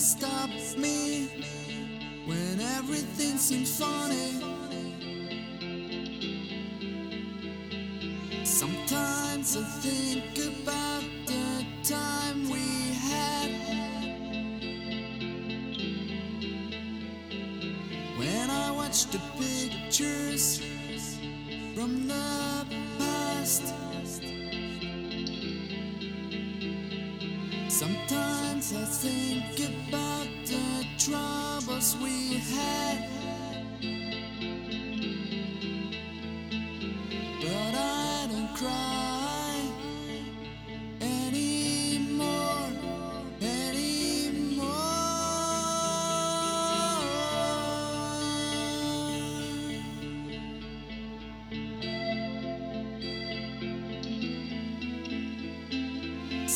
stop me when everything seems funny. Sometimes I think about the time we had when I watch the pictures from the past. Sometimes I think about the troubles we had.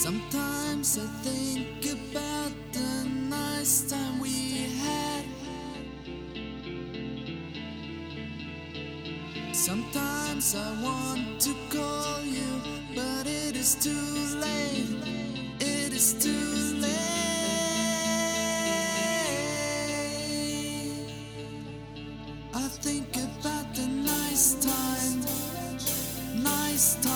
Sometimes I think about the nice time we had. Sometimes I want to call you, but it is too late. It is too late. I think about the nice time, nice time.